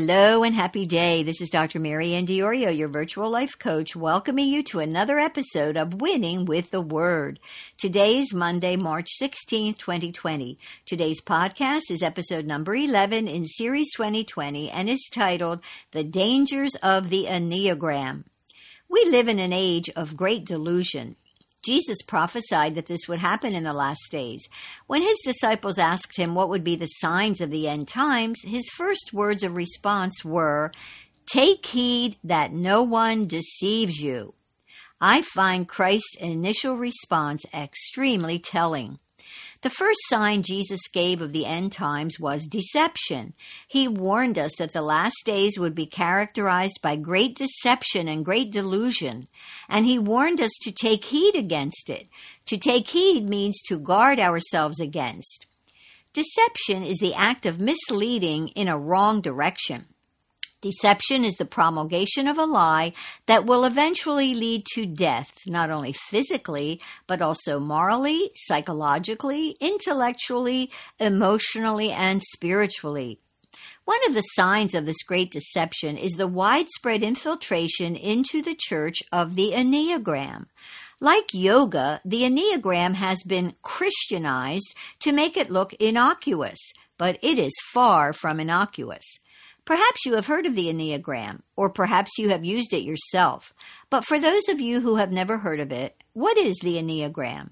Hello and happy day. This is Dr. Mary Ann Diorio, your virtual life coach, welcoming you to another episode of Winning with the Word. Today is Monday, March 16th, 2020. Today's podcast is episode number 11 in Series 2020 and is titled The Dangers of the Enneagram. We live in an age of great delusion. Jesus prophesied that this would happen in the last days. When his disciples asked him what would be the signs of the end times, his first words of response were, Take heed that no one deceives you. I find Christ's initial response extremely telling. The first sign Jesus gave of the end times was deception. He warned us that the last days would be characterized by great deception and great delusion, and he warned us to take heed against it. To take heed means to guard ourselves against. Deception is the act of misleading in a wrong direction. Deception is the promulgation of a lie that will eventually lead to death, not only physically, but also morally, psychologically, intellectually, emotionally, and spiritually. One of the signs of this great deception is the widespread infiltration into the church of the Enneagram. Like yoga, the Enneagram has been Christianized to make it look innocuous, but it is far from innocuous. Perhaps you have heard of the Enneagram, or perhaps you have used it yourself. But for those of you who have never heard of it, what is the Enneagram?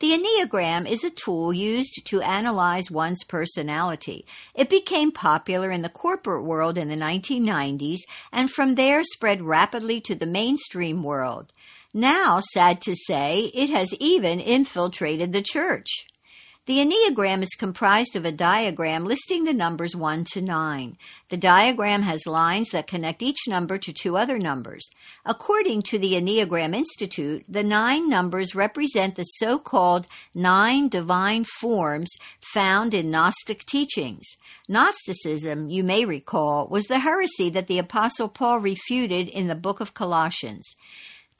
The Enneagram is a tool used to analyze one's personality. It became popular in the corporate world in the 1990s and from there spread rapidly to the mainstream world. Now, sad to say, it has even infiltrated the church. The Enneagram is comprised of a diagram listing the numbers 1 to 9. The diagram has lines that connect each number to two other numbers. According to the Enneagram Institute, the nine numbers represent the so called nine divine forms found in Gnostic teachings. Gnosticism, you may recall, was the heresy that the Apostle Paul refuted in the book of Colossians.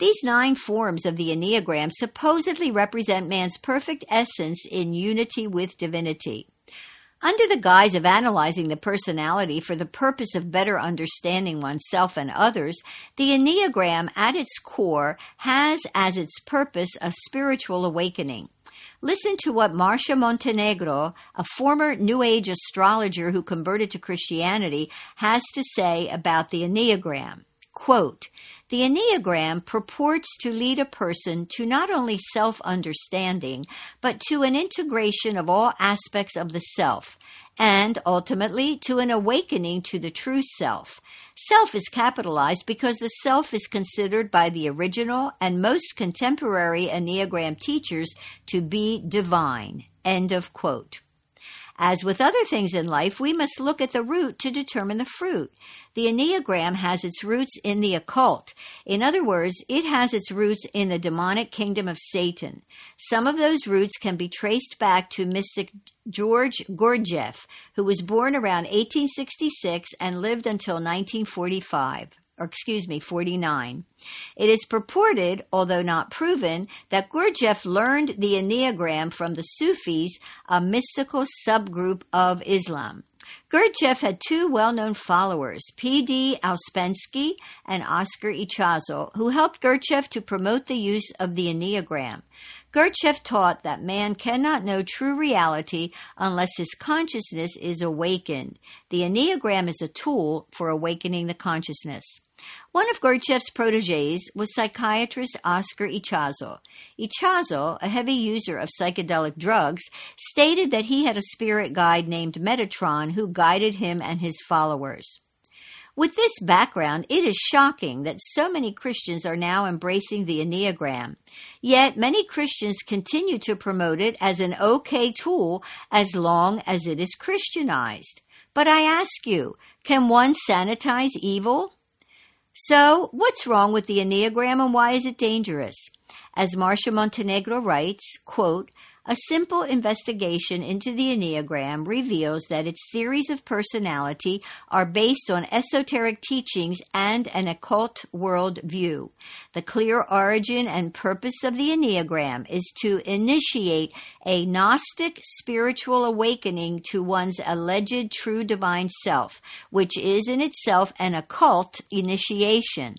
These nine forms of the Enneagram supposedly represent man's perfect essence in unity with divinity. Under the guise of analyzing the personality for the purpose of better understanding oneself and others, the Enneagram at its core has as its purpose a spiritual awakening. Listen to what Marcia Montenegro, a former New Age astrologer who converted to Christianity, has to say about the Enneagram. Quote, the Enneagram purports to lead a person to not only self understanding, but to an integration of all aspects of the self, and ultimately to an awakening to the true self. Self is capitalized because the self is considered by the original and most contemporary Enneagram teachers to be divine. End of quote. As with other things in life, we must look at the root to determine the fruit. The Enneagram has its roots in the occult. In other words, it has its roots in the demonic kingdom of Satan. Some of those roots can be traced back to mystic George Gurdjieff, who was born around 1866 and lived until 1945 or excuse me, 49. It is purported, although not proven, that Gurdjieff learned the Enneagram from the Sufis, a mystical subgroup of Islam. Gurdjieff had two well-known followers, P.D. Ouspensky and Oscar Ichazo, who helped Gurdjieff to promote the use of the Enneagram. Gurdjieff taught that man cannot know true reality unless his consciousness is awakened. The Enneagram is a tool for awakening the consciousness. One of Gurdjieff's proteges was psychiatrist Oscar Ichazo. Ichazo, a heavy user of psychedelic drugs, stated that he had a spirit guide named Metatron who guided him and his followers. With this background, it is shocking that so many Christians are now embracing the Enneagram. Yet many Christians continue to promote it as an okay tool as long as it is Christianized. But I ask you, can one sanitize evil? So, what's wrong with the Enneagram and why is it dangerous? As Marcia Montenegro writes, quote, A simple investigation into the Enneagram reveals that its theories of personality are based on esoteric teachings and an occult world view. The clear origin and purpose of the Enneagram is to initiate a Gnostic spiritual awakening to one's alleged true divine self, which is in itself an occult initiation.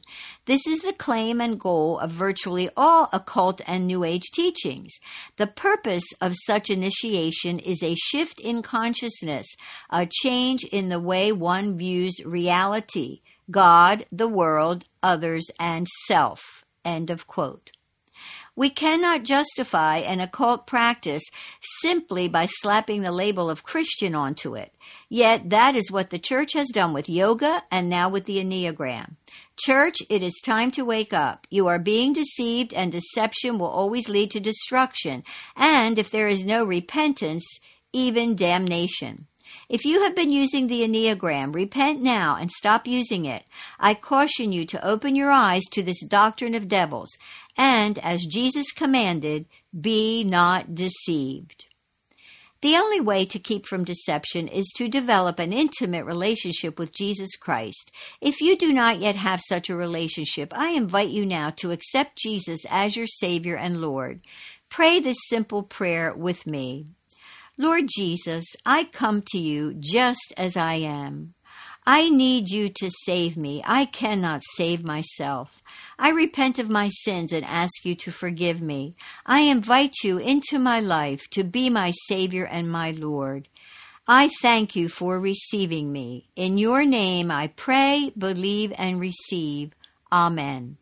This is the claim and goal of virtually all occult and New Age teachings. The purpose of such initiation is a shift in consciousness, a change in the way one views reality, God, the world, others, and self. End of quote. We cannot justify an occult practice simply by slapping the label of Christian onto it. Yet that is what the church has done with yoga and now with the Enneagram. Church, it is time to wake up. You are being deceived, and deception will always lead to destruction. And if there is no repentance, even damnation. If you have been using the Enneagram, repent now and stop using it. I caution you to open your eyes to this doctrine of devils, and as Jesus commanded, be not deceived. The only way to keep from deception is to develop an intimate relationship with Jesus Christ. If you do not yet have such a relationship, I invite you now to accept Jesus as your Savior and Lord. Pray this simple prayer with me. Lord Jesus, I come to you just as I am. I need you to save me. I cannot save myself. I repent of my sins and ask you to forgive me. I invite you into my life to be my Savior and my Lord. I thank you for receiving me. In your name I pray, believe, and receive. Amen.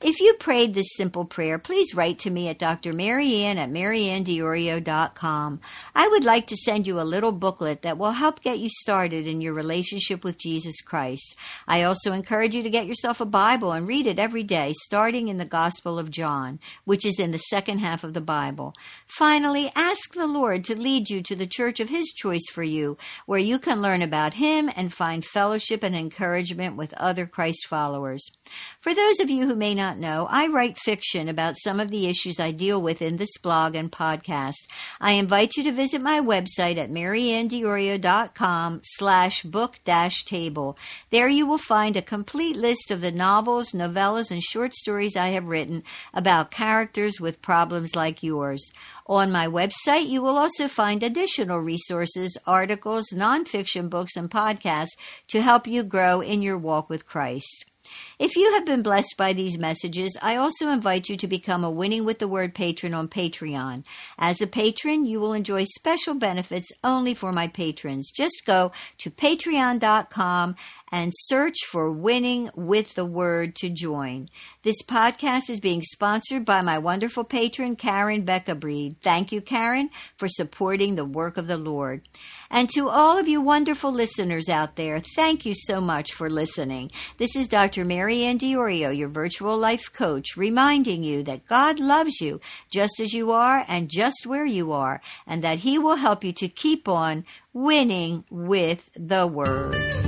If you prayed this simple prayer, please write to me at Dr. Marianne at maryanndiorio.com. I would like to send you a little booklet that will help get you started in your relationship with Jesus Christ. I also encourage you to get yourself a Bible and read it every day, starting in the Gospel of John, which is in the second half of the Bible. Finally, ask the Lord to lead you to the church of His choice for you, where you can learn about Him and find fellowship and encouragement with other Christ followers. For those of you who may not know, I write fiction about some of the issues I deal with in this blog and podcast. I invite you to visit my website at maryanndiorio.com slash book dash table. There you will find a complete list of the novels, novellas, and short stories I have written about characters with problems like yours. On my website, you will also find additional resources, articles, nonfiction books, and podcasts to help you grow in your walk with Christ. If you have been blessed by these messages, I also invite you to become a Winning with the Word patron on Patreon. As a patron, you will enjoy special benefits only for my patrons. Just go to patreon.com and search for Winning with the Word to join. This podcast is being sponsored by my wonderful patron, Karen Becca Breed. Thank you, Karen, for supporting the work of the Lord. And to all of you wonderful listeners out there, thank you so much for listening. This is Dr. Mary Ann Diorio, your virtual life coach, reminding you that God loves you just as you are and just where you are, and that He will help you to keep on winning with the Word.